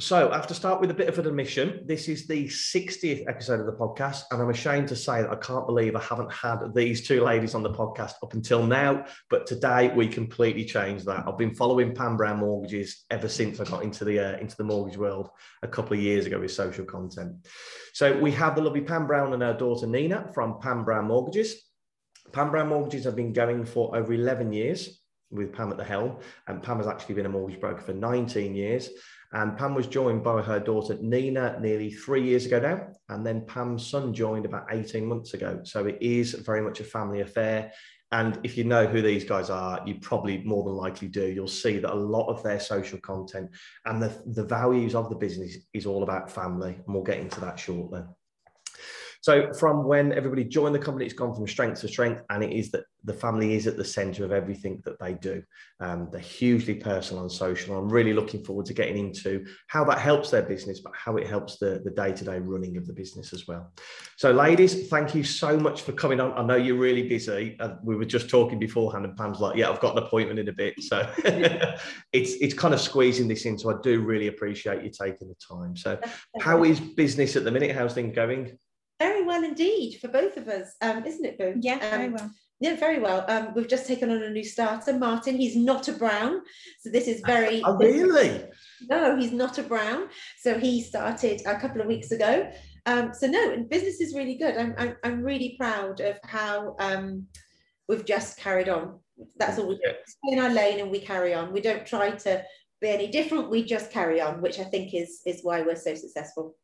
So, I have to start with a bit of an admission. This is the 60th episode of the podcast, and I'm ashamed to say that I can't believe I haven't had these two ladies on the podcast up until now. But today we completely changed that. I've been following Pam Brown Mortgages ever since I got into the uh, into the mortgage world a couple of years ago with social content. So we have the lovely Pam Brown and her daughter Nina from Pam Brown Mortgages. Pam Brown Mortgages have been going for over 11 years with Pam at the helm, and Pam has actually been a mortgage broker for 19 years. And Pam was joined by her daughter Nina nearly three years ago now. And then Pam's son joined about 18 months ago. So it is very much a family affair. And if you know who these guys are, you probably more than likely do. You'll see that a lot of their social content and the, the values of the business is all about family. And we'll get into that shortly. So from when everybody joined the company, it's gone from strength to strength, and it is that the family is at the centre of everything that they do. Um, they're hugely personal and social. I'm really looking forward to getting into how that helps their business, but how it helps the, the day-to-day running of the business as well. So, ladies, thank you so much for coming on. I know you're really busy. Uh, we were just talking beforehand, and Pam's like, "Yeah, I've got an appointment in a bit." So it's it's kind of squeezing this in. So I do really appreciate you taking the time. So, how is business at the minute? How's things going? Very well indeed for both of us, um, isn't it, Boo? Yeah, very well. Yeah, very well. Um, we've just taken on a new starter, Martin. He's not a brown, so this is very. Oh, really? No, he's not a brown. So he started a couple of weeks ago. Um, so no, and business is really good. I'm, I'm, I'm really proud of how um, we've just carried on. That's all we do. Stay in our lane and we carry on. We don't try to be any different. We just carry on, which I think is is why we're so successful.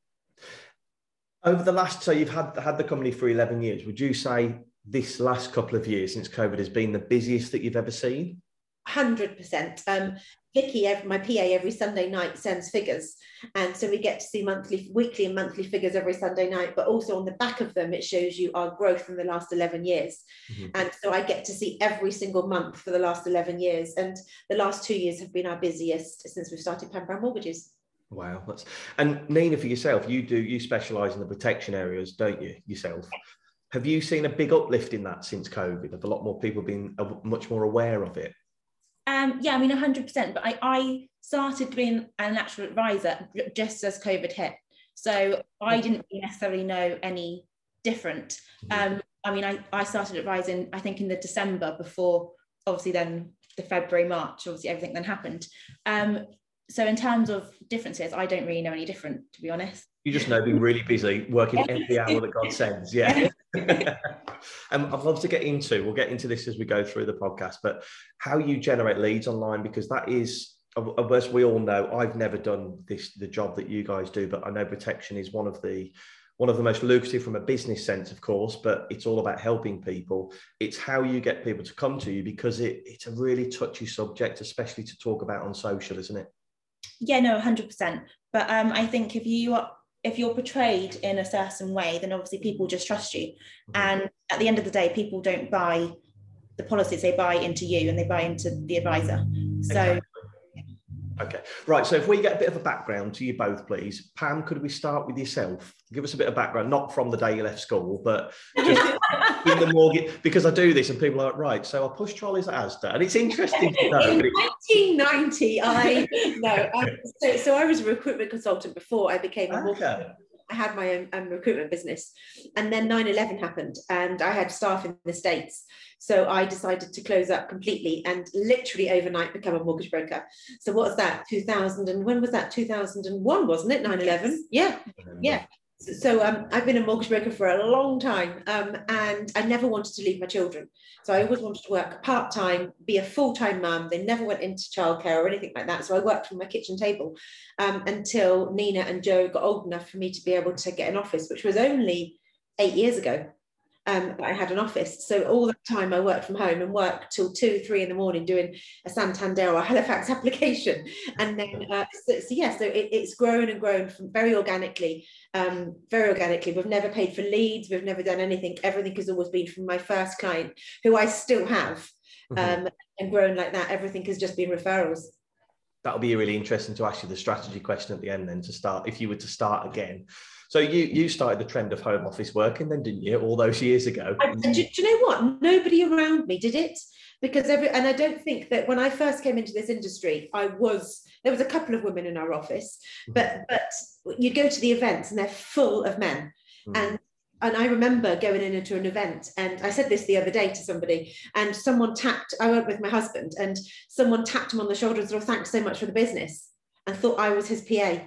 Over the last, so you've had had the company for eleven years. Would you say this last couple of years since COVID has been the busiest that you've ever seen? Hundred percent. Um, Vicky, my PA, every Sunday night sends figures, and so we get to see monthly, weekly, and monthly figures every Sunday night. But also on the back of them, it shows you our growth in the last eleven years, mm-hmm. and so I get to see every single month for the last eleven years, and the last two years have been our busiest since we've started Pam Brown Mortgages. Wow, that's and Nina for yourself, you do you specialise in the protection areas, don't you? Yourself, have you seen a big uplift in that since COVID? Have a lot more people been much more aware of it? Um, yeah, I mean, hundred percent. But I, I started being an actual advisor just as COVID hit, so I didn't necessarily know any different. Mm-hmm. Um, I mean, I, I started advising, I think, in the December before, obviously, then the February, March, obviously, everything then happened. Um, so in terms of differences, I don't really know any different, to be honest. You just know being really busy, working every hour that God sends. Yeah. and um, I'd love to get into, we'll get into this as we go through the podcast, but how you generate leads online, because that is, as we all know, I've never done this, the job that you guys do, but I know protection is one of the, one of the most lucrative from a business sense, of course, but it's all about helping people. It's how you get people to come to you because it, it's a really touchy subject, especially to talk about on social, isn't it? Yeah no 100% but um, i think if you are if you're portrayed in a certain way then obviously people just trust you mm-hmm. and at the end of the day people don't buy the policies they buy into you and they buy into the advisor so exactly. Okay, right. So if we get a bit of a background to you both, please. Pam, could we start with yourself? Give us a bit of background, not from the day you left school, but just in the mortgage, because I do this and people are like, right, so I push trolleys at Asda. And it's interesting to know. In 1990, I, no, I, so, so, I was a recruitment consultant before I became a okay. I had my own um, recruitment business. And then 9 11 happened, and I had staff in the States. So I decided to close up completely and literally overnight become a mortgage broker. So what's that? 2000 and when was that? 2001, wasn't it? 9 11? Yeah. Yeah so um, I've been a mortgage broker for a long time, um, and I never wanted to leave my children. So I always wanted to work part time, be a full time mum. They never went into childcare or anything like that. So I worked from my kitchen table um, until Nina and Joe got old enough for me to be able to get an office, which was only eight years ago. Um, I had an office. So all the time I worked from home and worked till two, three in the morning doing a Santander or Halifax application. And then, uh, so, so, yeah, so it, it's grown and grown from very organically, um, very organically. We've never paid for leads. We've never done anything. Everything has always been from my first client, who I still have, mm-hmm. um, and grown like that. Everything has just been referrals. That'll be really interesting to ask you the strategy question at the end. Then to start, if you were to start again, so you you started the trend of home office working then, didn't you, all those years ago? I, do, do, you know what? Nobody around me did it because every and I don't think that when I first came into this industry, I was there was a couple of women in our office, mm-hmm. but but you go to the events and they're full of men, mm. and and I remember going in into an event, and I said this the other day to somebody, and someone tapped. I went with my husband, and someone tapped him on the shoulder and said, "Oh, thanks so much for the business," and thought I was his PA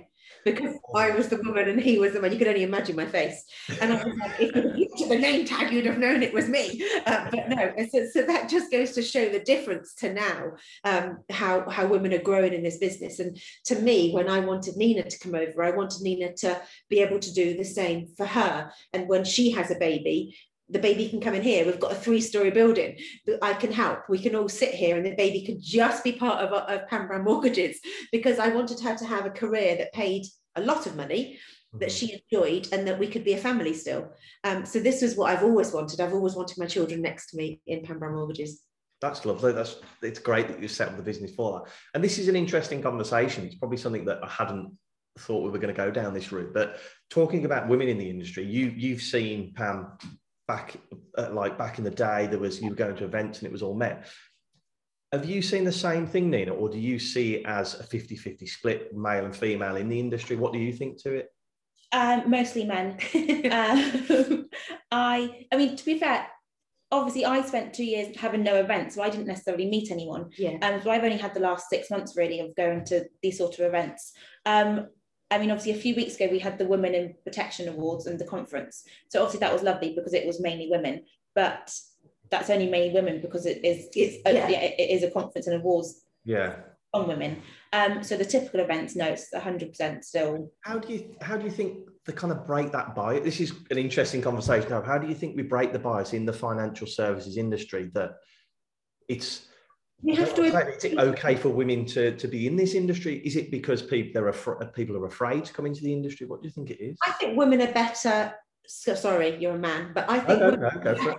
because I was the woman and he was the man. You could only imagine my face. And I was like, if you looked at the name tag, you'd have known it was me. Uh, but no, so, so, that just goes to show the difference to now, um, how, how women are growing in this business. And to me, when I wanted Nina to come over, I wanted Nina to be able to do the same for her. And when she has a baby, the baby can come in here. We've got a three story building. I can help. We can all sit here and the baby could just be part of, of Mortgages because I wanted her to have a career that paid a lot of money that mm-hmm. she enjoyed and that we could be a family still. Um, so this was what I've always wanted. I've always wanted my children next to me in Pam Brown Mortgages. That's lovely. That's it's great that you set up the business for that. And this is an interesting conversation. It's probably something that I hadn't thought we were going to go down this route. But talking about women in the industry, you you've seen Pam back uh, like back in the day there was you were going to events and it was all men have you seen the same thing nina or do you see it as a 50-50 split male and female in the industry what do you think to it um, mostly men um, i i mean to be fair obviously I spent two years having no events, so I didn't necessarily meet anyone. Yeah. Um, so I've only had the last six months really of going to these sort of events. Um, I mean, obviously, a few weeks ago we had the Women in Protection Awards and the conference. So obviously that was lovely because it was mainly women, but that's only mainly women because it is it's yeah. a, it is a conference and awards. Yeah. On women. Um, so the typical events, no, it's 100% still. How do you how do you think the kind of break that bias? This is an interesting conversation. How do you think we break the bias in the financial services industry that it's you have to. Is it okay for women to, to be in this industry? Is it because people they're people are afraid to come into the industry? What do you think it is? I think women are better. So, sorry, you're a man, but I think no, no, no,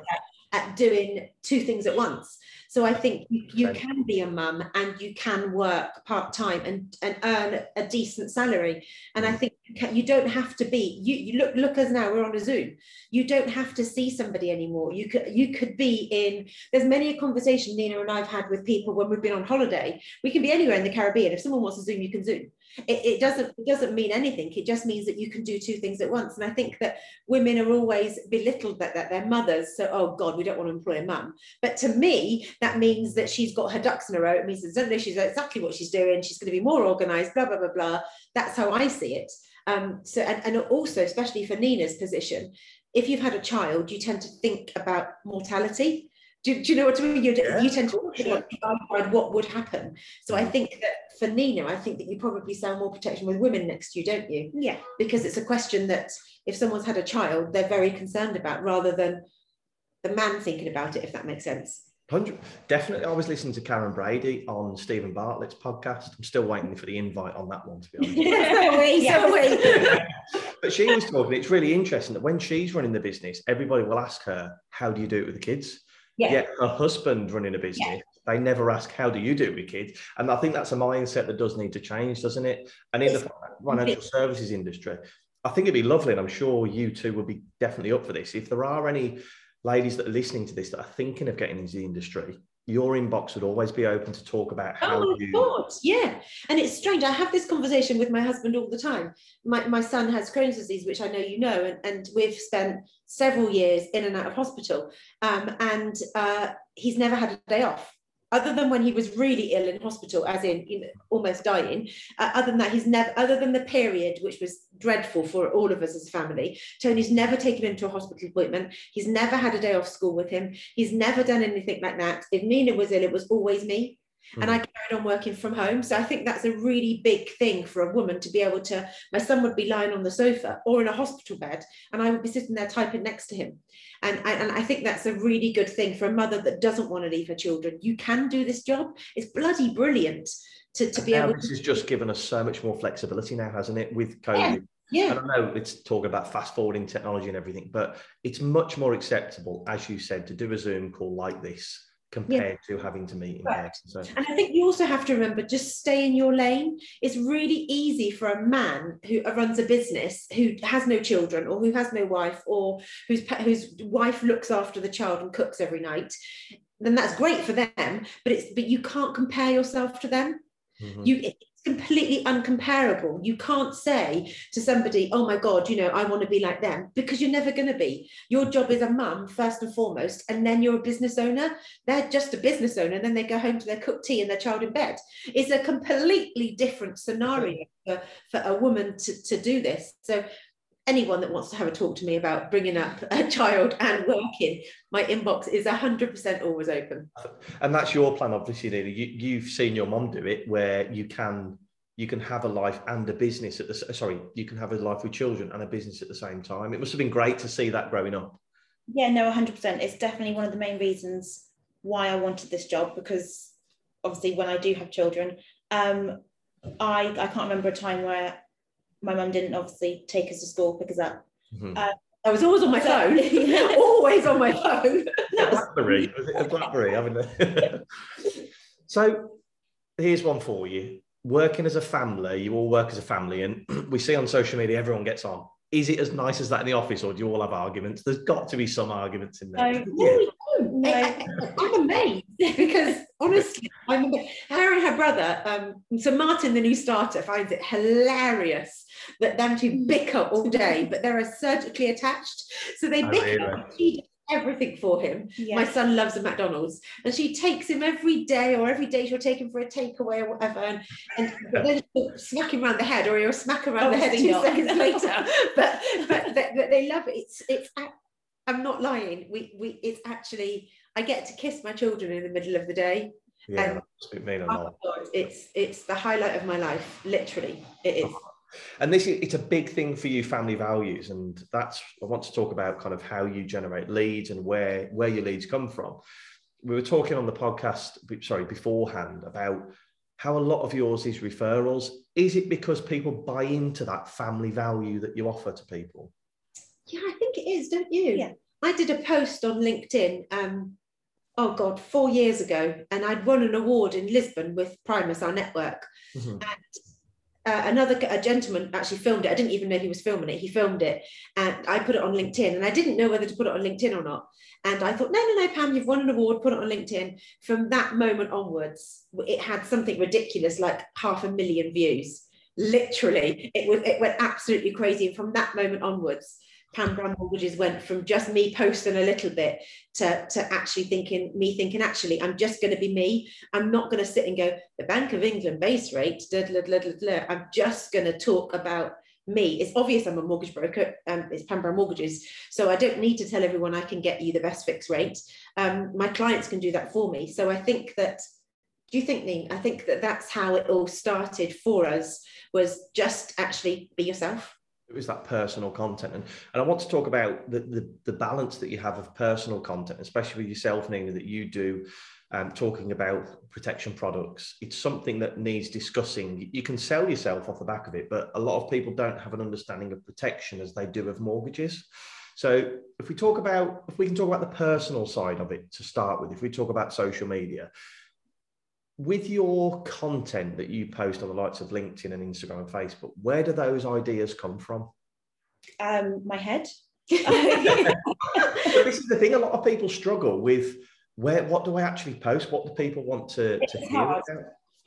at doing two things at once. So I think you, you can be a mum and you can work part time and, and earn a decent salary. And I mm. think you, can, you don't have to be. You, you look look us now. We're on a Zoom. You don't have to see somebody anymore. You could you could be in. There's many a conversation Nina and I've had with people when we've been on holiday. We can be anywhere in the Caribbean. If someone wants to Zoom, you can Zoom it, it, doesn't it doesn't mean anything. It just means that you can do two things at once. And i think that women are always belittled that, that they're mothers. So oh god we don't want to employ a mum. But to me that means that she's got her ducks in a row. It means that she's exactly what she's doing. She's going to be more organized blah blah blah blah. That's how i see it. Um, so and, and also especially for nina's position if you've had a child you tend to think about mortality do, do, you know what I mean? You, yeah, you tend to think about what would happen. So I think that for Nina, I think that you probably sell more protection with women next to you, don't you? Yeah. Because it's a question that if someone's had a child, they're very concerned about rather than the man thinking about it, if that makes sense. 100 definitely. I was listening to Karren Brady on Steven Bartlett's podcast. I'm still waiting for the invite on that one, to be honest. yeah, so we, so we. but she was talking, it's really interesting that when she's running the business, everybody will ask her, How do you do it with the kids? Yeah. Yet her husband running a business, yeah. they never ask, how do you do it with kids? And I think that's a mindset that does need to change, doesn't it? And in it's, the financial services industry, I think it'd be lovely, and I'm sure you two would be definitely up for this. If there are any ladies that are listening to this that are thinking of getting into the industry, your inbox would always be open to talk about how oh, you. God, yeah. And it's strange. I have this conversation with my husband all the time. My, my son has Crohn's disease, which I know you know, and, and we've spent several years in and out of hospital. Um, and uh, he's never had a day off other than when he was really ill in hospital, as in you know, almost dying, uh, other than that, he's never, other than the period, which was dreadful for all of us as a family, Tony's never taken him to a hospital appointment. He's never had a day off school with him. He's never done anything like that. If Nina was ill, it was always me. And I hmm. carried on working from home. So I think that's a really big thing for a woman to be able to. My son would be lying on the sofa or in a hospital bed, and I would be sitting there typing next to him. And, and I think that's a really good thing for a mother that doesn't want to leave her children. You can do this job. It's bloody brilliant to, to be able. This has just given us so much more flexibility now, hasn't it, with COVID? Yeah. Yeah. And I know it's talking about fast forwarding technology and everything, but it's much more acceptable, as you said, to do a Zoom call like this compared yeah. to having to meet in right. person. So. And I think you also have to remember just stay in your lane. It's really easy for a man who runs a business who has no children or who has no wife or whose whose wife looks after the child and cooks every night. Then that's great for them, but it's but you can't compare yourself to them. Mm-hmm. You completely uncomparable. You can't say to somebody, oh my God, you know, I want to be like them, because you're never going to be. Your job is a mum, first and foremost, and then you're a business owner. They're just a business owner, and then they go home to their cooked tea and their child in bed. It's a completely different scenario for, for a woman to, to do this. So anyone that wants to have a talk to me about bringing up a child and working, my inbox is 100% always open. And that's your plan, obviously, Nina. You, you've seen your mom do it where you can you can have a life and a business at the sorry you can have a life with children and a business at the same time it must have been great to see that growing up yeah no 100% it's definitely one of the main reasons why i wanted this job because obviously when i do have children um, i i can't remember a time where my mum didn't obviously take us to school pick us up. Mm-hmm. Uh, I was always on my phone, always on my phone. Blackberry, was it a Blackberry? I so here's one for you. Working as a family, you all work as a family, and we see on social media everyone gets on. Is it as nice as that in the office, or do you all have arguments? There's got to be some arguments in there. No, no, no. I, am amazed because honestly, I'm her and her brother. Um, so Martin, the new starter, finds it hilarious that them two bicker all day, but they're surgically attached. So they oh, bicker. Really? everything for him. Yes. My son loves a McDonald's, and she takes him every day, or every day she'll take him for a takeaway or whatever, and, and then she'll smack him around the head, or he'll smack around oh, the head two not. seconds later. but but they, they love it. It's it's. I'm not lying. We we it's actually I get to kiss my children in the middle of the day. Yeah, and, oh God, it's it's the highlight of my life. Literally, it is. And this is it's a big thing for you family values and that's i want to talk about kind of how you generate leads and where where your leads come from. We were talking on the podcast sorry beforehand about how a lot of yours is referrals. Is it because people buy into that family value that you offer to people? Yeah i think it is don't you? Yeah. I did a post on linkedin um oh god four years ago and i'd won an award in lisbon with Primis our network. Mm-hmm. and uh, another a gentleman actually filmed it. I didn't even know he was filming it. He filmed it, and I put it on LinkedIn. And I didn't know whether to put it on LinkedIn or not. And I thought, no, no, no, Pam, you've won an award. Put it on LinkedIn. From that moment onwards, it had something ridiculous, like half a million views. Literally, it was it went absolutely crazy. And from that moment onwards, Pam Brown Mortgages went from just me posting a little bit to, to actually thinking, me thinking, actually, I'm just going to be me. I'm not going to sit and go, the Bank of England base rate, blah, blah, blah. I'm just going to talk about me. It's obvious I'm a mortgage broker. Um, it's Pam Brown Mortgages. So I don't need to tell everyone I can get you the best fixed rate. Um, my clients can do that for me. So I think that, do you think, Ning? I think that that's how it all started for us was just actually be yourself it was that personal content. And, and i want to talk about the, the, the balance that you have of personal content especially with yourself nina that you do um, talking about protection products. It's something that needs discussing. You can sell yourself off the back of it but a lot of people don't have an understanding of protection as they do of mortgages. So if we talk about if we can talk about the personal side of it to start with if we talk about social media with your content that you post on the likes of LinkedIn and Instagram and Facebook, where do those ideas come from? Um, my head. this is the thing. A lot of people struggle with where. What do I actually post? What do people want to, to hear? About?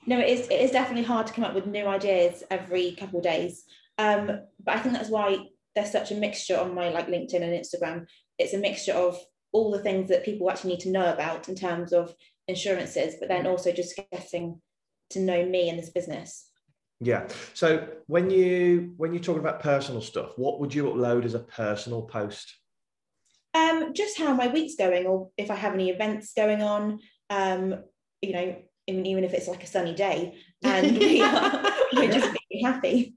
No, it is. It is definitely hard to come up with new ideas every couple of days. Um, but I think that's why there's such a mixture on my like LinkedIn and Instagram. It's a mixture of all the things that people actually need to know about in terms of insurances, but then also just getting to know me and this business. Yeah. So when you when you're talking about personal stuff, what would you upload as a personal post? Um, just how my week's going, or if I have any events going on. Um, you know, even if it's like a sunny day, and we are we're just being happy.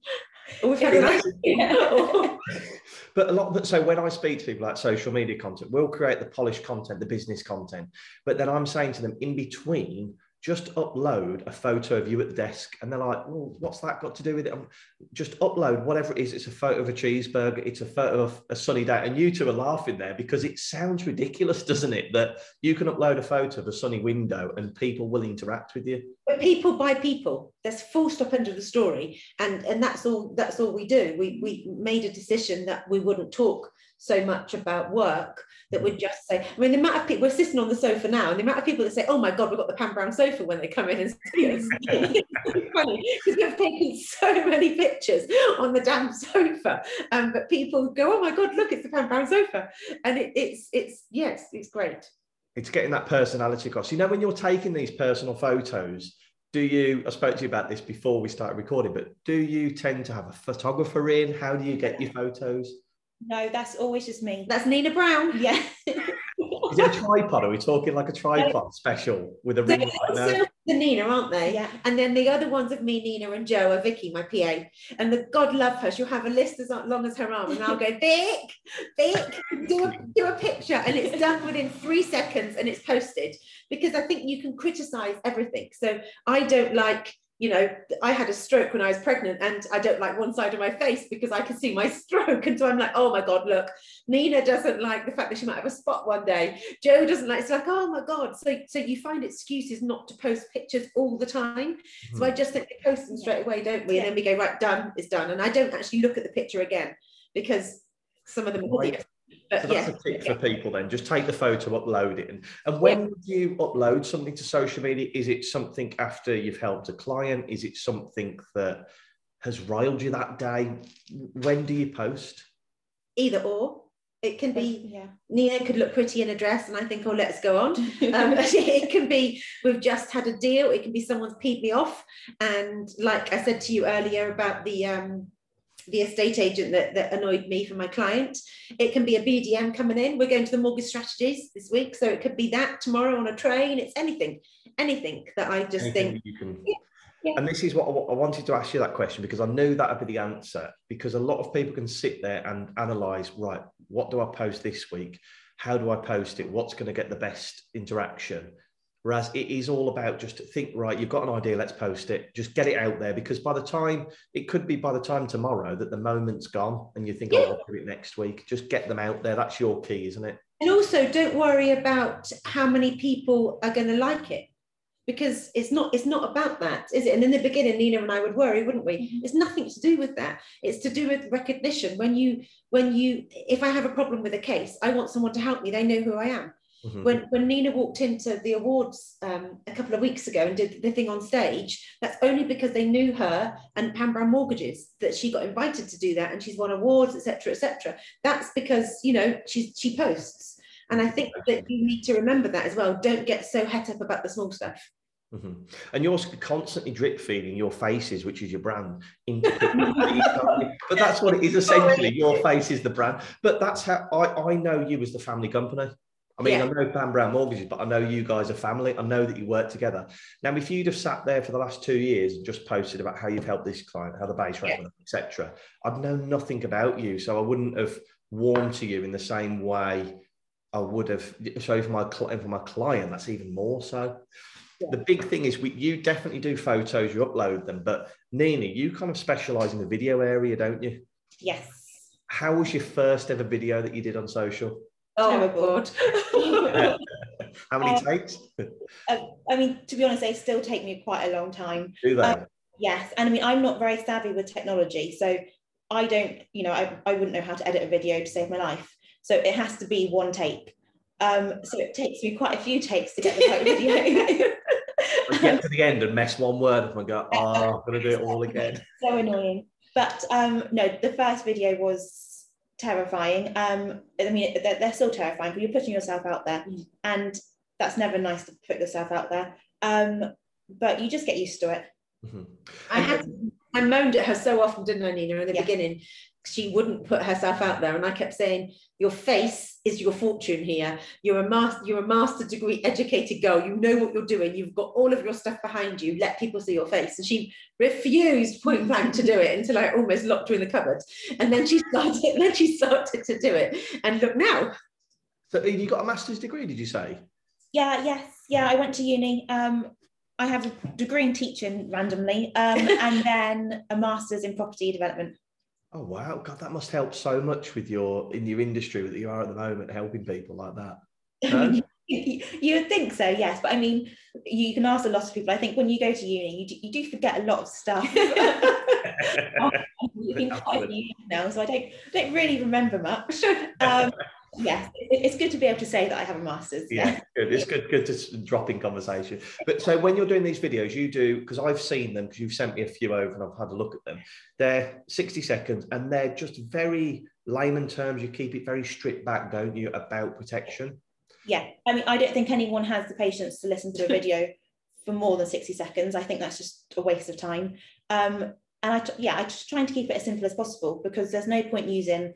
We've had a nice, yeah. but a lot of it, so when I speak to people like social media content, we'll create the polished content, the business content, but then I'm saying to them in between, just upload a photo of you at the desk. And they're like, well, what's that got to do with it? just upload whatever it is. It's a photo of a cheeseburger, it's a photo of a sunny day. And you two are laughing there because it sounds ridiculous, doesn't it? That you can upload a photo of a sunny window and people will interact with you. But people by people. There's full stop end of the story. And and that's all that's all we do. We we made a decision that we wouldn't talk so much about work that would just say, I mean, the amount of people, we're sitting on the sofa now, and the amount of people that say, oh my God, we've got the Pam Brown sofa when they come in and see us. it's funny because we've taken so many pictures on the damn sofa. Um, but people go, oh my God, look, it's the Pam Brown sofa. And it, it's, it's, yes, it's great. It's getting that personality across. You know, when you're taking these personal photos, do you i spoke to you about this before we started recording but do you tend to have a photographer in how do you get your photos no, that's always just me. That's Nina Brown. Yeah. Is it a tripod? Are we talking like a tripod special with a ring light? The Nina, aren't they? Yeah. And then the other ones of me, Nina, and Joe are Vicky, my PA. And the God love her. She'll have a list as long as her arm, and I'll go, Vic, Vic, do a do a picture, and it's done within three seconds, and it's posted because I think you can criticize everything. So I don't like you know, I had a stroke when I was pregnant and I don't like one side of my face because I can see my stroke. And so I'm like, oh my God, look, Nina doesn't like the fact that she might have a spot one day. Joe doesn't like, it's like, oh my God. So, so you find excuses not to post pictures all the time. Mm-hmm. So I just think we post them straight away, don't we? And then we go, right, done, it's done. And I don't actually look at the picture again because some of them are but so that's yeah, a tip yeah. for people then. Just take the photo, upload it. And, and when yeah. would you upload something to social media? Is it something after you've helped a client? Is it something that has riled you that day? When do you post? Either or. It can be yeah. Nina could look pretty in a dress, and I think, oh, let's go on. Um, it can be we've just had a deal. It can be someone's peed me off, and like I said to you earlier about the um, the estate agent that, that annoyed me for my client. It can be a BDM coming in. We're going to the mortgage strategies this week. So it could be that tomorrow on a train. It's anything, anything that I just anything think. You can... Yeah, yeah. And this is what I, I wanted to ask you that question because I know that would be the answer. Because a lot of people can sit there and analyze, right, what do I post this week? How do I post it? What's going to get the best interaction? Whereas it is all about just think, right, you've got an idea, let's post it, just get it out there. Because by the time, it could be by the time tomorrow that the moment's gone and you think, yeah. oh, I'll do it next week. Just get them out there. That's your key, isn't it? And also don't worry about how many people are going to like it. Because it's not it's not about that, is it? And in the beginning, Nina and I would worry, wouldn't we? Mm-hmm. It's nothing to do with that. It's to do with recognition. When you when you if I have a problem with a case, I want someone to help me. They know who I am Mm-hmm. When when Nina walked into the awards um, a couple of weeks ago and did the thing on stage, that's only because they knew her and Pam Brown Mortgages that she got invited to do that, and she's won awards, etc., etc. That's because you know she she posts, and I think that you need to remember that as well. Don't get so het up about the small stuff. Mm-hmm. And you're constantly drip feeding your faces, which is your brand, into but that's what it is essentially. Your face is the brand. But that's how I, I know you as the family company. I mean, yeah. I know Pam Brown Mortgages, but I know you guys are family. I know that you work together. Now, if you'd have sat there for the last two years and just posted about how you've helped this client, how the base rate, yeah. etc., I'd know nothing about you, so I wouldn't have warmed to you in the same way I would have. So for my for my client, that's even more so. Yeah. The big thing is we, you definitely do photos, you upload them, but Nina, you kind of specialize in the video area, don't you? Yes. How was your first ever video that you did on social? Oh God. How many um, takes? I mean, to be honest, they still take me quite a long time. Do they? Um, yes, and I mean, I'm not very savvy with technology, so I don't, you know, I, I wouldn't know how to edit a video to save my life. So it has to be one take. Um, so it takes me quite a few takes to get the right video. I get to the end and mess one word and I go, oh, I'm going to do it all again. So annoying. But um, no, the first video was terrifying. Um, I mean, they're, they're still terrifying, but you're putting yourself out there, mm. and that's never nice to put yourself out there. Um, but you just get used to it. Mm-hmm. I had I moaned at her so often, didn't I, Nina, in the yeah. beginning, she wouldn't put herself out there. And i kept saying your face is your fortune here. You're a master you're a master degree educated girl. You know what you're doing. You've got all of your stuff behind you. Let people see your face. And she refused point blank to do it until i almost locked her in the cupboard. And then she started then she started to do it. And look now. So you got a master's degree did you say? Yeah yes. Yeah i went to uni. Um I have a degree in teaching randomly, um, and then a master's in property development. Oh wow, God, that must help so much with your in your industry that you are at the moment, helping people like that. No? you would think so, yes. But I mean, you can ask a lot of people. I think when you go to uni, you do, you do forget a lot of stuff. now, so I don't don't really remember much. Um, yes, it's good to be able to say that I have a master's. Yeah, good. It's good, good to drop in conversation. But so when you're doing these videos, you do because I've seen them because you've sent me a few over and I've had a look at them. They're 60 seconds and they're just very layman terms. You keep it very stripped back, don't you, about protection? Yeah, I mean, I don't think anyone has the patience to listen to a video for more than 60 seconds. I think that's just a waste of time. Um, and I, yeah, I'm just trying to keep it as simple as possible because there's no point using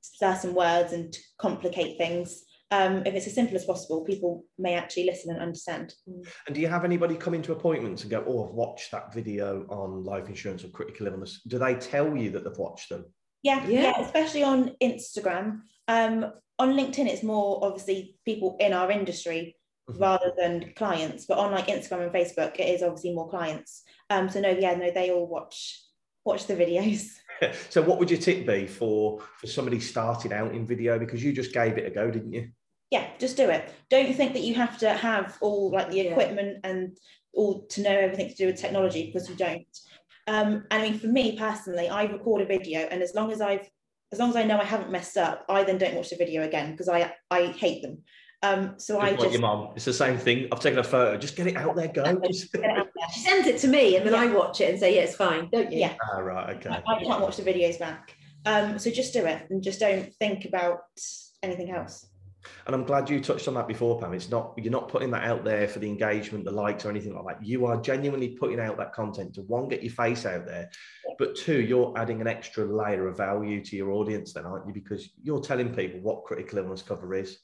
certain words and to complicate things. Um, if it's as simple as possible, people may actually listen and understand. And do you have anybody come into appointments and go, "Oh, I've watched that video on life insurance or critical illness"? Do they tell you that they've watched them? Yeah, yeah, yeah especially on Instagram. Um, on LinkedIn, it's more obviously people in our industry mm-hmm. rather than clients. But on like Instagram and Facebook, it is obviously more clients. Um, so no, yeah, no, they all watch watch the videos. so what would your tip be for for somebody starting out in video because you just gave it a go didn't you yeah just do it don't think that you have to have all like the equipment yeah. and all to know everything to do with technology because you don't um, and i mean for me personally i record a video and as long as i've as long as i know i haven't messed up i then don't watch the video again because i i hate them um, so just I just your mom. It's the same thing. I've taken a photo. Just get it out there, go. Out there. She sends it to me, and then yeah. I watch it and say, "Yeah, it's fine." Don't you? Yeah. Ah, right. Okay. I, I can't watch the videos back. Um, so just do it, and just don't think about anything else. And I'm glad you touched on that before, Pam. It's not you're not putting that out there for the engagement, the likes, or anything like that. You are genuinely putting out that content to one, get your face out there, but two, you're adding an extra layer of value to your audience, then, aren't you? Because you're telling people what critical illness cover is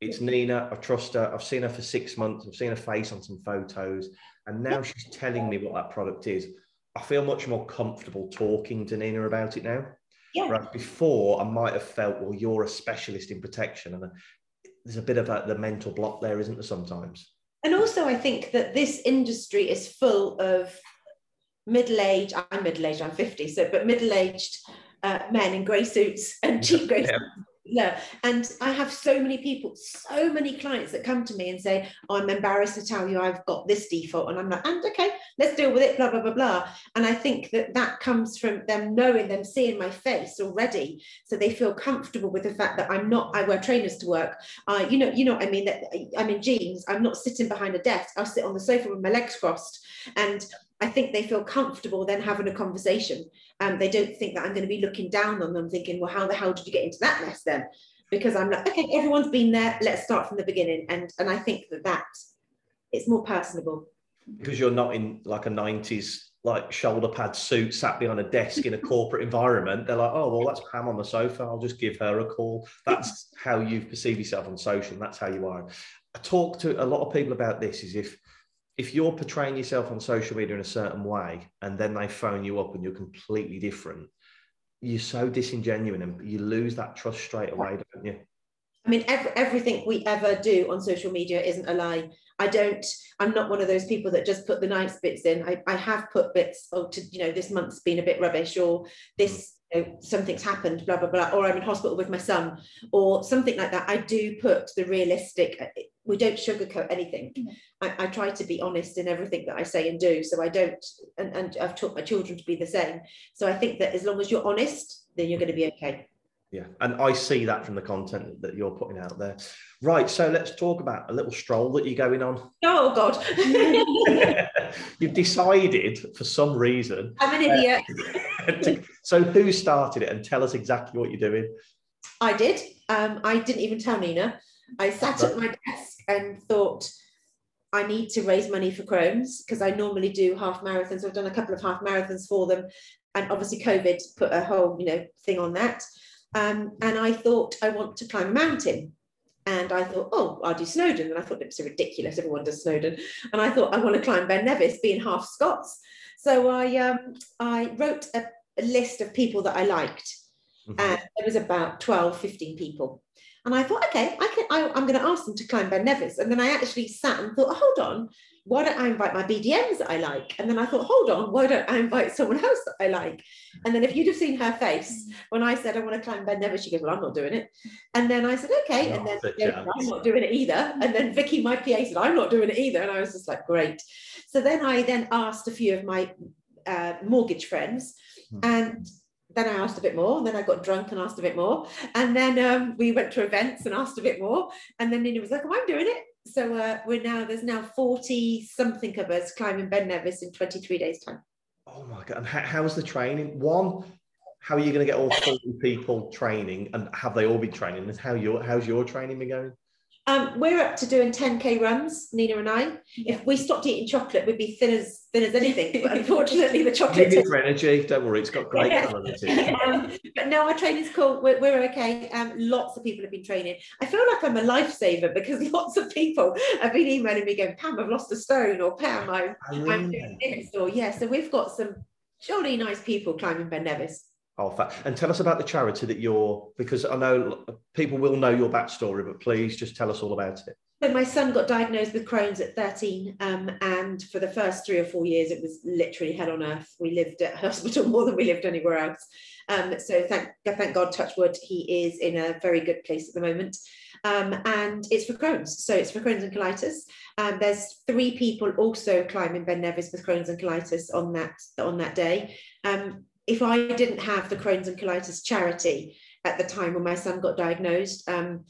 it's Nina. I trust her. I've seen her for six months. I've seen her face on some photos, and now she's telling me what that product is. I feel much more comfortable talking to Nina about it now. Yeah. Whereas before, I might have felt, well, you're a specialist in protection, and there's a bit of a, the mental block there, isn't there? Sometimes. And also, I think that this industry is full of middle-aged. I'm middle-aged. I'm 50. So, but middle-aged uh, men in grey suits and cheap grey yeah. suits yeah and i have so many people so many clients that come to me and say i'm embarrassed to tell you i've got this default and i'm like and okay let's deal with it blah blah blah blah. And i think that that comes from them knowing them seeing my face already so they feel comfortable with the fact that i'm not i wear trainers to work. Uh, you know you know what i mean? That i'm in jeans i'm not sitting behind a desk i'll sit on the sofa with my legs crossed. And I think they feel comfortable then having a conversation. Um, they don't think that I'm going to be looking down on them, thinking, well, how the hell did you get into that mess then? Because I'm like, okay, everyone's been there. Let's start from the beginning. And and I think that that it's more personable. Because you're not in like a 90s like shoulder pad suit sat behind a desk in a corporate environment. They're like, oh well, that's Pam on the sofa. I'll just give her a call. That's how you perceive yourself on social. that's how you are. I talk to a lot of people about this. Is if if you're portraying yourself on social media in a certain way and then they phone you up and you're completely different, you're so disingenuous and you lose that trust straight away, don't you? I mean, every, everything we ever do on social media isn't a lie. I don't, I'm not one of those people that just put the nice bits in. I, I have put bits, oh, to, you know, this month's been a bit rubbish or this you know, something's happened, blah, blah, blah, or I'm in hospital with my son, or something like that. I do put the realistic, uh, we don't sugarcoat anything. Mm. I, I, try to be honest in everything that I say and do. So I don't, and, and I've taught my children to be the same. So I think that as long as you're honest, then you're going to be okay. Yeah, and I see that from the content that you're putting out there. Right, so let's talk about a little stroll that you're going on. Oh God! You've decided for some reason. I'm an idiot. to, so who started it, and tell us exactly what you're doing. I did. Um, I didn't even tell Nina. I sat at my desk and thought, I need to raise money for Crohn's because I normally do half marathons. I've done a couple of half marathons for them, and obviously COVID put a whole you know thing on that. Um, and I thought I want to climb a mountain. And I thought, oh, I'll do Snowdon. And I thought it was so ridiculous. Everyone does Snowdon. And I thought I want to climb Ben Nevis, being half Scots. So I um, I wrote a, a, list of people that I liked. Mm-hmm. And there was about 12, 15 people. And I thought, okay, I can, I, am going to ask them to climb Ben Nevis. And then I actually sat and thought, hold on, why don't I invite my BDMs that I like? And then I thought, hold on, why don't I invite someone else that I like? And then if you'd have seen her face when I said I want to climb Ben Nevis, she goes, well, I'm not doing it. And then I said, okay. Not and then I'm not doing it either. And then Vicky, my PA, said, I'm not doing it either. And I was just like, great. So then I then asked a few of my uh, mortgage friends, hmm. and then I asked a bit more, and then I got drunk and asked a bit more, and then um, we went to events and asked a bit more, and then Nina was like, "Oh, I'm doing it." So uh, we're now there's now forty something of us climbing Ben Nevis in 23 days time. Oh my god! And how, how's the training? One, how are you going to get all 40 people training, and have they all been training? And how your how's your training been going? Um, we're up to doing 10k runs, Nina and I. Yeah. If we stopped eating chocolate, we'd be thin as thin as anything. But unfortunately, the chocolate. Need for energy. Don't worry, it's got great yeah. um, but no, our training's cool. We're, we're okay. Um, lots of people have been training. I feel like I'm a lifesaver because lots of people have been emailing me going, "Pam, I've lost a stone," or "Pam, I'm, I'm doing this," or yeah. So we've got some jolly nice people climbing Ben Nevis. Oh, and tell us about the charity that you're, because I know people will know your backstory, but please just tell us all about it. So my son got diagnosed with Crohn's at 13, um, and for the first three or four years, it was literally hell on earth. We lived at hospital more than we lived anywhere else. Um, so thank, thank God, touch wood, he is in a very good place at the moment. Um, and it's for Crohn's. So it's for Crohn's and colitis. Um, there's three people also climbing Ben Nevis with Crohn's and colitis on that on that day. If I didn't have the Crohn's and colitis charity at the time when my son got diagnosed, um,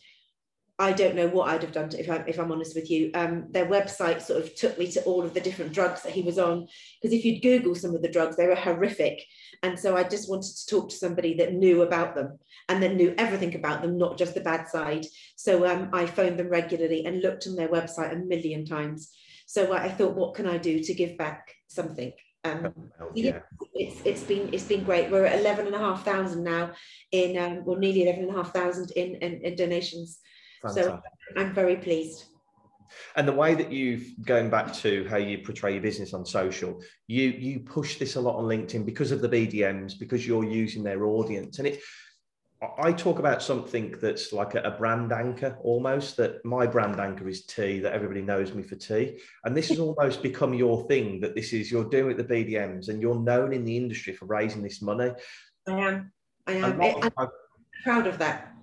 I don't know what I'd have done to, if, I, if I'm honest with you. Um, their website sort of took me to all of the different drugs that he was on. Because if you'd Google some of the drugs, they were horrific. And so I just wanted to talk to somebody that knew about them and that knew everything about them, not just the bad side. So um, I phoned them regularly and looked on their website a million times. So I thought, what can I do to give back something? Um, yeah. it's it's been it's been great. We're at eleven and a half thousand now in um, well nearly eleven and a half thousand in, in, in donations. Fantastic. So I'm very pleased. And the way that you've going back to how you portray your business on social, you you push this a lot on LinkedIn because of the BDMs, because you're using their audience, and it I talk about something that's like a, brand anchor almost, that my brand anchor is tea, that everybody knows me for tea. And this has almost become your thing that this is, you're doing with the BDMs and you're known in the industry for raising this money. I am. I am. I'm proud of that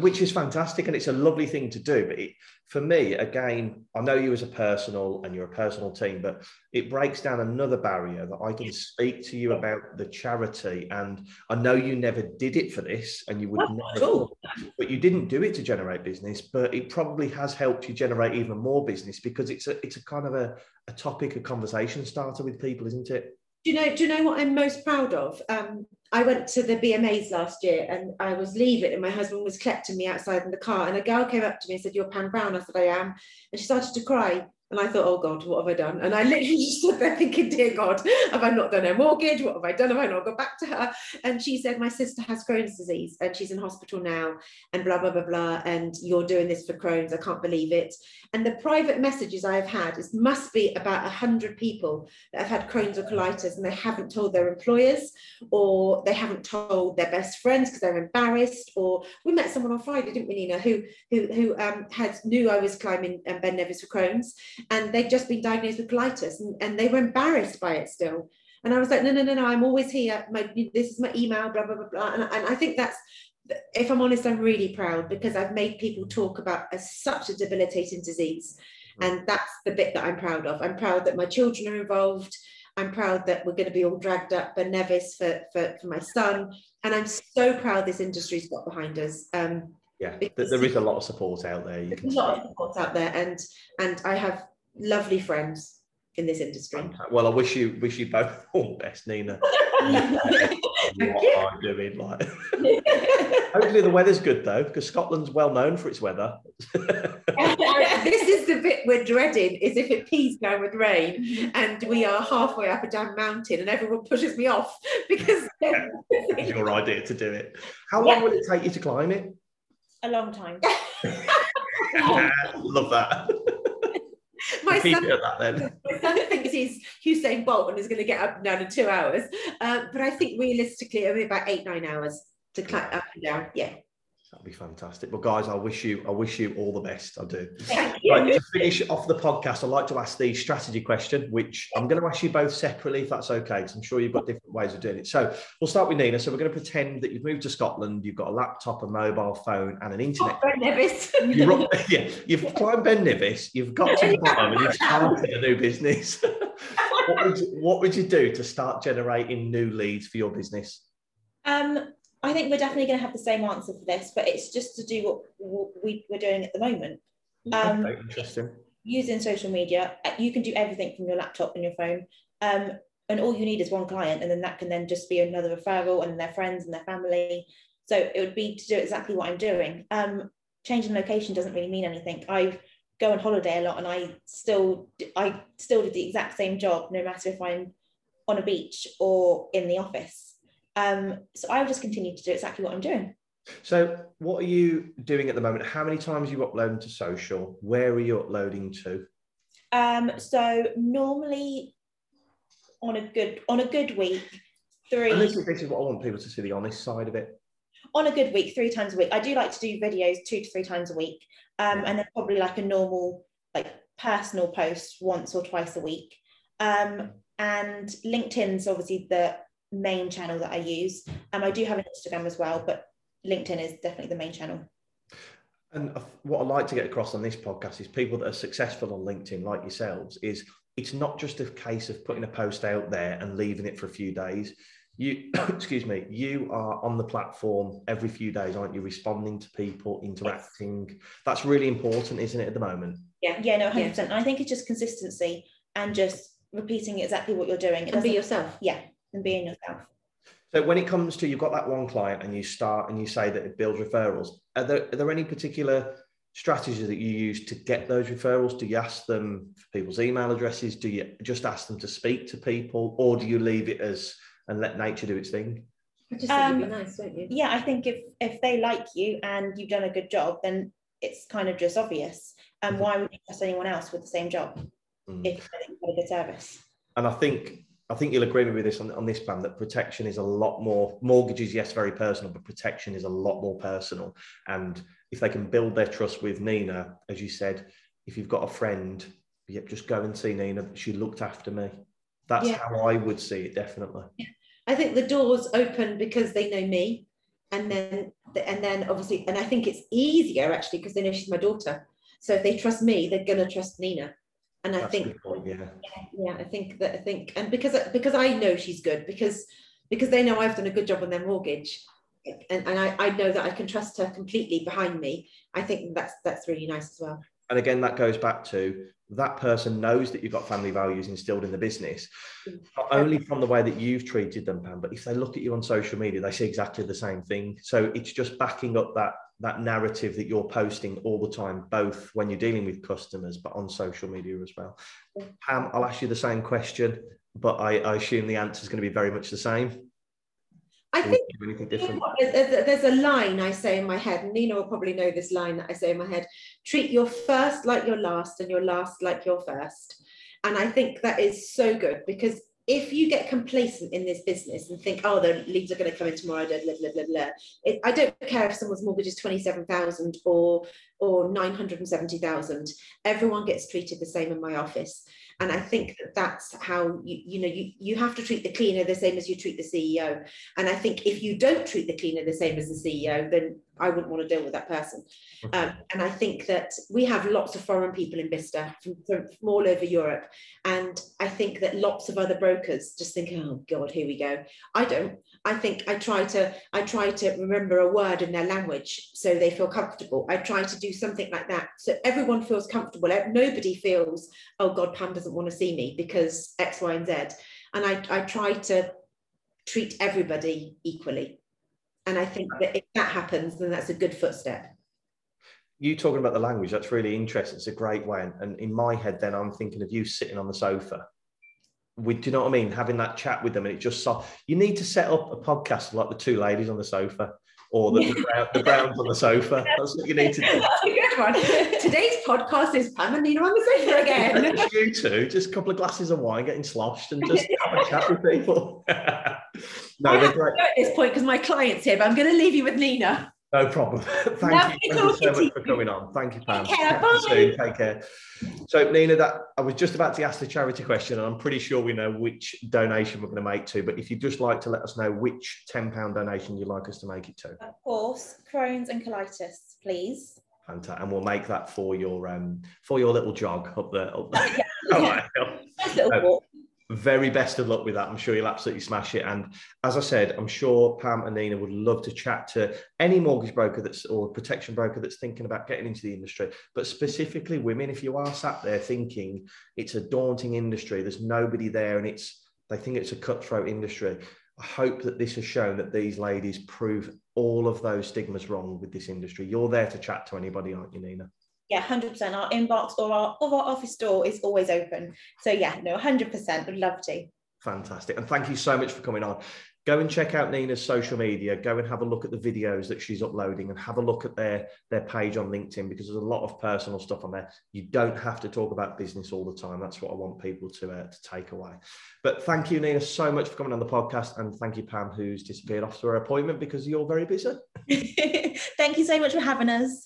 which is fantastic and it's a lovely thing to do but it, for me again i know you as a personal and you're a personal team but it breaks down another barrier that i can speak to you about the charity and i know you never did it for this and you would never cool. but you didn't do it to generate business but it probably has helped you generate even more business because it's a it's a kind of a, a topic a conversation starter with people isn't it? Do you know do you know what i'm most proud of? Um, I went to the BMAs last year and I was leaving and my husband was collecting me outside in the car and a girl came up to me and said, you're Pam Brown. I said, I am. And she started to cry. And I thought, oh God, what have I done? And I literally just stood there thinking, dear God, have I not done her mortgage? What have I done? Have I not got back to her? And she said, my sister has Crohn's disease and she's in hospital now and blah, blah, blah, blah. And you're doing this for Crohn's. I can't believe it. And the private messages I've had, it must be about 100 people that have had Crohn's or colitis and they haven't told their employers or they haven't told their best friends because they're embarrassed. Or we met someone on Friday, didn't we, Nina, who, who, who um, had knew I was climbing um, Ben Nevis for Crohn's and they'd just been diagnosed with colitis and, and they were embarrassed by it still. And I was like, no, no, no, no, I'm always here. My, this is my email, blah, blah, blah, blah. And, and I think that's, if I'm honest, I'm really proud because I've made people talk about a, such a debilitating disease. And that's the bit that I'm proud of. I'm proud that my children are involved. I'm proud that we're going to be all dragged up Ben Nevis for, for, for my son. And I'm so proud this industry's got behind us. Um, yeah, there is a lot of support out there. You can a lot of support out there, and and I have lovely friends in this industry. Well, I wish you wish you both all the best, Nina. what I'm doing, like. Hopefully the weather's good though, because Scotland's well known for its weather. Uh, this is the bit we're dreading is if it pees down with rain mm-hmm. and we are halfway up a damn mountain and everyone pushes me off because it's your idea to do it. How long yeah. will it take you to climb it? A long time. Love that. my son, that, my son thinks he's Usain Bolt and is going to get up and down in two hours. Um, but I think realistically, it'll be about eight, nine hours to climb up and down. Yeah. That'd be fantastic. But guys, I wish you, I wish you all the best. I do. Thank you. Right, to finish off the podcast, I'd like to ask the strategy question, which I'm going to ask you both separately, if that's okay, because I'm sure you've got different ways of doing it. So we'll start with Nina. So we're going to pretend that you've moved to Scotland, you've got a laptop, a mobile phone, and an internet. Oh, Ben Nevis. you're yeah, you've climbed Ben Nevis, you've got to the bottom, and you've started a new business. what, would you, what would you do to start generating new leads for your business? Um, I think we're definitely going to have the same answer for this, but it's just to do what, we, we're doing at the moment. Um, okay, interesting. Using social media, uh, you can do everything from your laptop and your phone. Um, and all you need is one client, and then that can then just be another referral and their friends and their family. So it would be to do exactly what I'm doing. Um, changing location doesn't really mean anything. I go on holiday a lot, and I still I still do the exact same job, no matter if I'm on a beach or in the office. Um, so I will just continue to do exactly what I'm doing. So, what are you doing at the moment? How many times are you uploading to social? Where are you uploading to? Um, so normally on a good on a good week, three. And this is, this is what I want people to see the honest side of it. On a good week, three times a week. I do like to do videos two to three times a week, um, and then probably like a normal like personal post once or twice a week. Um, and LinkedIn's obviously the main channel that I use. Um, I do have an Instagram as well, but LinkedIn is definitely the main channel. And what I like to get across on this podcast is people that are successful on LinkedIn, like yourselves, is it's not just a case of putting a post out there and leaving it for a few days. You, excuse me, you are on the platform every few days, aren't you? Responding to people, interacting. Yes. That's really important, isn't it, at the moment? Yeah, yeah, no, 100%. Yeah. I think it's just consistency and just repeating exactly what you're doing. It and be yourself. Yeah, and being yourself. So when it comes to you've got that one client and you start and you say that it builds referrals, are there, are there any particular strategies that you use to get those referrals? Do you ask them for people's email addresses? Do you just ask them to speak to people, or do you leave it as and let nature do its thing? Um, nice, yeah, I think if if they like you and you've done a good job, then it's kind of just obvious. And um, mm-hmm. why would you trust anyone else with the same job mm. if they've got a good service? And I think I think you'll agree with me this on, on this plan that protection is a lot more mortgages, yes, very personal, but protection is a lot more personal. And if they can build their trust with Nina, as you said, if you've got a friend, yep, just go and see Nina. She looked after me. That's yeah. how I would see it, definitely. Yeah. I think the doors open because they know me, and then and then obviously, and I think it's easier actually because they know she's my daughter. So if they trust me, they're gonna trust Nina and I think point, yeah. yeah, I think that I think and because because I know she's good because because they know I've done a good job on their mortgage and, and I, I know that I can trust her completely behind me. I think that's that's really nice as well. And again, that goes back to that person knows that you've got family values instilled in the business, not only from the way that you've treated them, Pam, but if they look at you on social media, they see exactly the same thing. So it's just backing up that that narrative that you're posting all the time, both when you're dealing with customers, but on social media as well. Pam, I'll ask you the same question, but I, I assume the answer is going to be very much the same. I think anything different? there's a line I say in my head, and Nina will probably know this line that I say in my head treat your first like your last, and your last like your first. And I think that is so good because if you get complacent in this business and think, oh, the leads are going to come in tomorrow, blah, blah, blah, blah, blah. It, I don't care if someone's mortgage is 27,000 or, or 970,000. Everyone gets treated the same in my office. And I think that that's how you, you know, you, you have to treat the cleaner the same as you treat the CEO. And I think if you don't treat the cleaner the same as the CEO, then I wouldn't want to deal with that person. Um, and I think that we have lots of foreign people in Bicester from, from, from, all over Europe. And I think that lots of other brokers just think, oh God, here we go. I don't. I think I try to I try to remember a word in their language so they feel comfortable. I try to do something like that so everyone feels comfortable. Nobody feels, oh God, Pam doesn't want to see me because X, Y, and Z. And I, I try to treat everybody equally. And I think that if that happens, then that's a good footstep. you talking about the language, that's really interesting. It's a great way. And in my head, then I'm thinking of you sitting on the sofa. We, do you know what I mean? Having that chat with them, and it just so you need to set up a podcast like the two ladies on the sofa or the, the, the Browns on the sofa. That's what you need to do. That's a good one. Today's podcast is Pam and Nina on the sofa again. you two, just a couple of glasses of wine getting sloshed and just have a chat with people. no, I they're great. At this point, because my client's here, but I'm going to leave you with Nina. No problem. Thank Love you. Thank you so much for coming on. Thank you, Pam. Take care. Bye. Soon. Take care. So, Nina, that I was just about to ask the charity question, and I'm pretty sure we know which donation we're going to make to. But if you'd just like to let us know which £10 donation you'd like us to make it to. Of course, Crohn's and colitis, please. Fantastic. And we'll make that for your um for your little jog up there. Up there. yeah. little very best of luck with that. I'm sure you'll absolutely smash it. And as I said, I'm sure Pam and Nina would love to chat to any mortgage broker that's or protection broker that's thinking about getting into the industry, but specifically women. If you are sat there thinking it's a daunting industry, there's nobody there, and it's they think it's a cutthroat industry. I hope that this has shown that these ladies prove all of those stigmas wrong with this industry. You're there to chat to anybody, aren't you, Nina? Yeah 100% our inbox or our, or our office door is always open so yeah no 100% would love to fantastic and thank you so much for coming on go and check out Nina's social media. Go and have a look at the videos that she's uploading and have a look at their, their page on LinkedIn because there's a lot of personal stuff on there. You don't have to talk about business all the time. That's what I want people to, uh, to take away. But thank you, Nina, so much for coming on the podcast. And thank you, Pam, who's disappeared off to her appointment because you're very busy. thank you so much for having us.